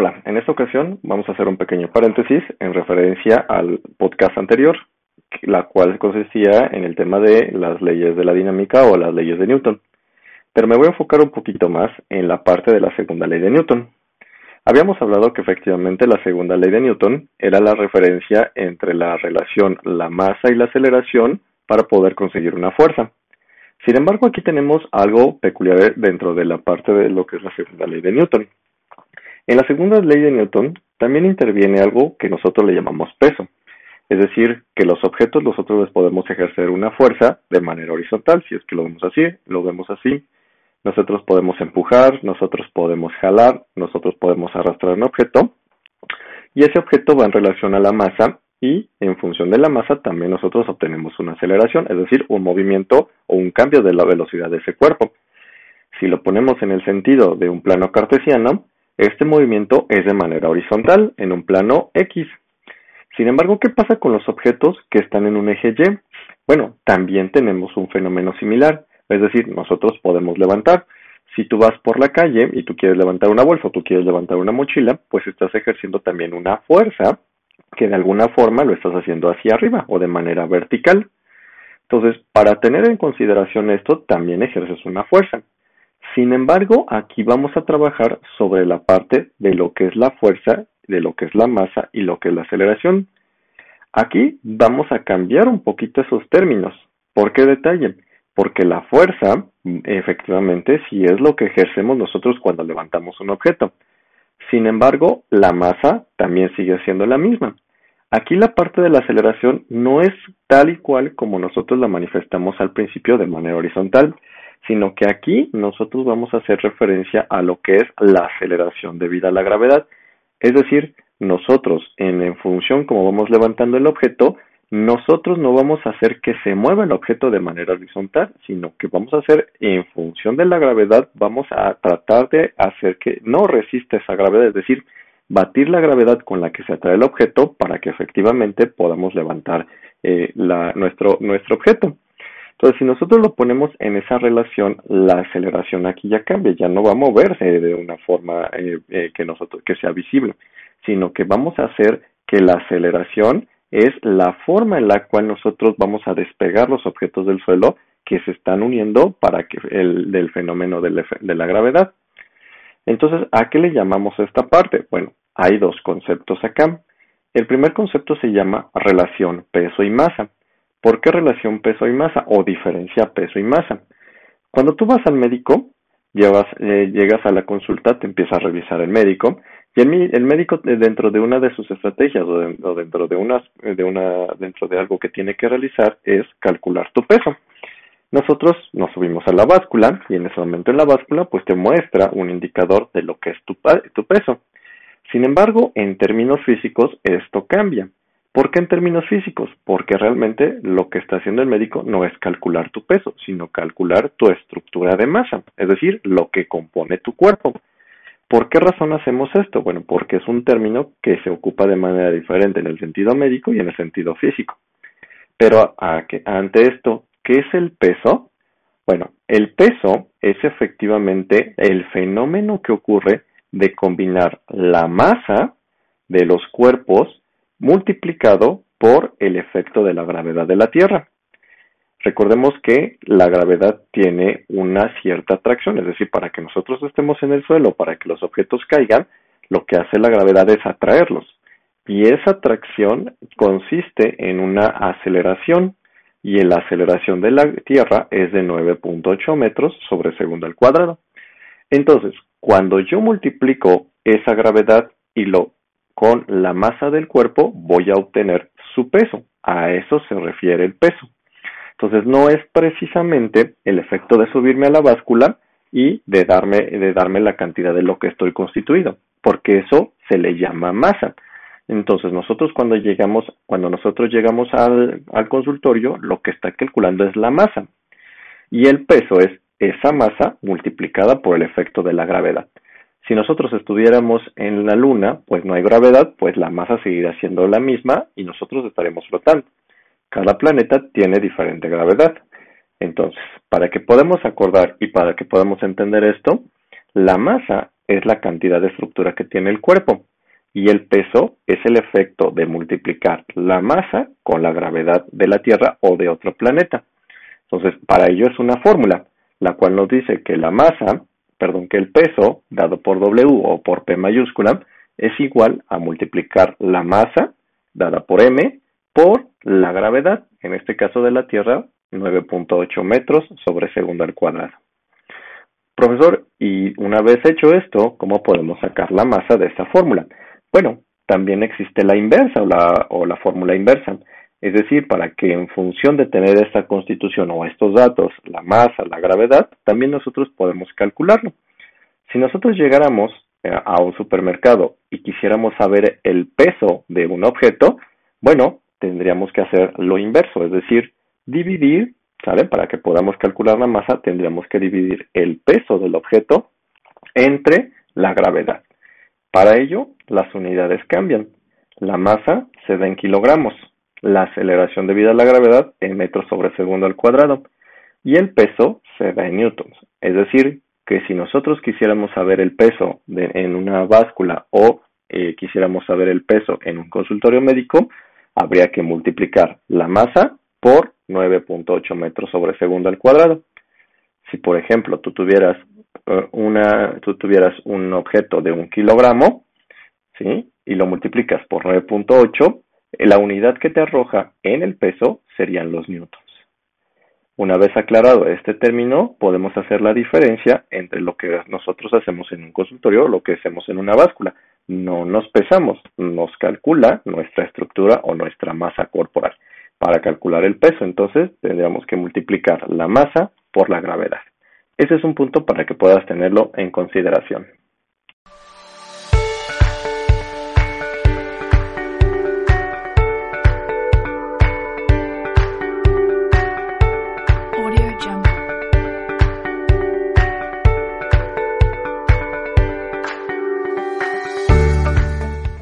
Hola, en esta ocasión vamos a hacer un pequeño paréntesis en referencia al podcast anterior, la cual consistía en el tema de las leyes de la dinámica o las leyes de Newton. Pero me voy a enfocar un poquito más en la parte de la segunda ley de Newton. Habíamos hablado que efectivamente la segunda ley de Newton era la referencia entre la relación la masa y la aceleración para poder conseguir una fuerza. Sin embargo, aquí tenemos algo peculiar dentro de la parte de lo que es la segunda ley de Newton. En la segunda ley de Newton también interviene algo que nosotros le llamamos peso. Es decir, que los objetos nosotros les podemos ejercer una fuerza de manera horizontal, si es que lo vemos así, lo vemos así. Nosotros podemos empujar, nosotros podemos jalar, nosotros podemos arrastrar un objeto y ese objeto va en relación a la masa y en función de la masa también nosotros obtenemos una aceleración, es decir, un movimiento o un cambio de la velocidad de ese cuerpo. Si lo ponemos en el sentido de un plano cartesiano, este movimiento es de manera horizontal en un plano X. Sin embargo, ¿qué pasa con los objetos que están en un eje Y? Bueno, también tenemos un fenómeno similar, es decir, nosotros podemos levantar. Si tú vas por la calle y tú quieres levantar una bolsa o tú quieres levantar una mochila, pues estás ejerciendo también una fuerza que de alguna forma lo estás haciendo hacia arriba o de manera vertical. Entonces, para tener en consideración esto, también ejerces una fuerza. Sin embargo, aquí vamos a trabajar sobre la parte de lo que es la fuerza, de lo que es la masa y lo que es la aceleración. Aquí vamos a cambiar un poquito esos términos. ¿Por qué detalle? Porque la fuerza, efectivamente, sí es lo que ejercemos nosotros cuando levantamos un objeto. Sin embargo, la masa también sigue siendo la misma. Aquí la parte de la aceleración no es tal y cual como nosotros la manifestamos al principio de manera horizontal, sino que aquí nosotros vamos a hacer referencia a lo que es la aceleración debida a la gravedad. Es decir, nosotros en, función como vamos levantando el objeto, nosotros no vamos a hacer que se mueva el objeto de manera horizontal, sino que vamos a hacer en función de la gravedad, vamos a tratar de hacer que no resista esa gravedad, es decir, batir la gravedad con la que se atrae el objeto para que efectivamente podamos levantar eh, nuestro, nuestro objeto. Entonces, si nosotros lo ponemos en esa relación, la aceleración aquí ya cambia, ya no va a moverse de una forma eh, eh, que nosotros que sea visible, sino que vamos a hacer que la aceleración es la forma en la cual nosotros vamos a despegar los objetos del suelo que se están uniendo para que el del fenómeno de la, de la gravedad. Entonces, ¿a qué le llamamos esta parte? Bueno, hay dos conceptos acá. El primer concepto se llama relación peso y masa. ¿Por qué relación peso y masa o diferencia peso y masa? Cuando tú vas al médico, eh, llegas a la consulta, te empieza a revisar el médico y el, médico eh, dentro de una de sus estrategias o, de, o dentro de una, de una dentro de algo que tiene que realizar es calcular tu peso. Nosotros nos subimos a la báscula y en ese momento en la báscula pues te muestra un indicador de lo que es tu peso. Sin embargo, en términos físicos esto cambia. ¿Por qué en términos físicos? Porque realmente lo que está haciendo el médico no es calcular tu peso, sino calcular tu estructura de masa, es decir, lo que compone tu cuerpo. ¿Por qué razón hacemos esto? Bueno, porque es un término que se ocupa de manera diferente en el sentido médico y en el sentido físico. Pero ante esto, ¿qué es el peso? Bueno, el peso es efectivamente el fenómeno que ocurre de combinar la masa de los cuerpos multiplicado por el efecto de la gravedad de la Tierra. Recordemos que la gravedad tiene una cierta atracción, es decir, para que nosotros estemos en el suelo, para que los objetos caigan, lo que hace la gravedad es atraerlos. Y esa atracción consiste en una aceleración, y la aceleración de la Tierra es de 9.8 metros sobre segundo al cuadrado. Entonces, cuando yo multiplico esa gravedad y lo con la masa del cuerpo, voy a obtener su peso. A eso se refiere el peso. Entonces, no es precisamente el efecto de subirme a la báscula y de darme, de darme la cantidad de lo que estoy constituido, porque eso se le llama masa. Entonces, nosotros cuando llegamos, cuando nosotros llegamos al, al consultorio, lo que está calculando es la masa. Y el peso es esa masa multiplicada por el efecto de la gravedad. Si nosotros estuviéramos en la Luna, pues no hay gravedad, pues la masa seguirá siendo la misma y nosotros estaremos flotando. Cada planeta tiene diferente gravedad. Entonces, para que podamos acordar y para que podamos entender esto, la masa es la cantidad de estructura que tiene el cuerpo y el peso es el efecto de multiplicar la masa con la gravedad de la Tierra o de otro planeta. Entonces, para ello es una fórmula, la cual nos dice que la masa, perdón, que el peso dado por W o por P mayúscula es igual a multiplicar la masa dada por M por la gravedad, en este caso de la Tierra, 9.8 metros sobre segundo al cuadrado. Profesor, y una vez hecho esto, ¿cómo podemos sacar la masa de esta fórmula? Bueno, también existe la inversa o la, o la fórmula inversa. Es decir, para que en función de tener esta constitución o estos datos, la masa, la gravedad, también nosotros podemos calcularlo. Si nosotros llegáramos eh, a un supermercado y quisiéramos saber el peso de un objeto, bueno, tendríamos que hacer lo inverso, es decir, dividir, ¿sale? Para que podamos calcular la masa, tendríamos que dividir el peso del objeto entre la gravedad. Para ello, las unidades cambian. La masa se da en kilogramos, la aceleración debido a la gravedad en metros sobre segundo al cuadrado y el peso se da en newtons. Es decir, que si nosotros quisiéramos saber el peso en una báscula o eh, quisiéramos saber el peso en un consultorio médico, habría que multiplicar la masa por 9.8 metros sobre segundo al cuadrado. Si, por ejemplo, tú tuvieras, eh, una, tú tuvieras un objeto de un kilogramo, ¿sí? Y lo multiplicas por 9.8, la unidad que te arroja en el peso serían los newtons. Una vez aclarado este término, podemos hacer la diferencia entre lo que nosotros hacemos en un consultorio o lo que hacemos en una báscula. No nos pesamos, nos calcula nuestra estructura o nuestra masa corporal. Para calcular el peso, entonces, tendríamos que multiplicar la masa por la gravedad. Ese es un punto para que puedas tenerlo en consideración.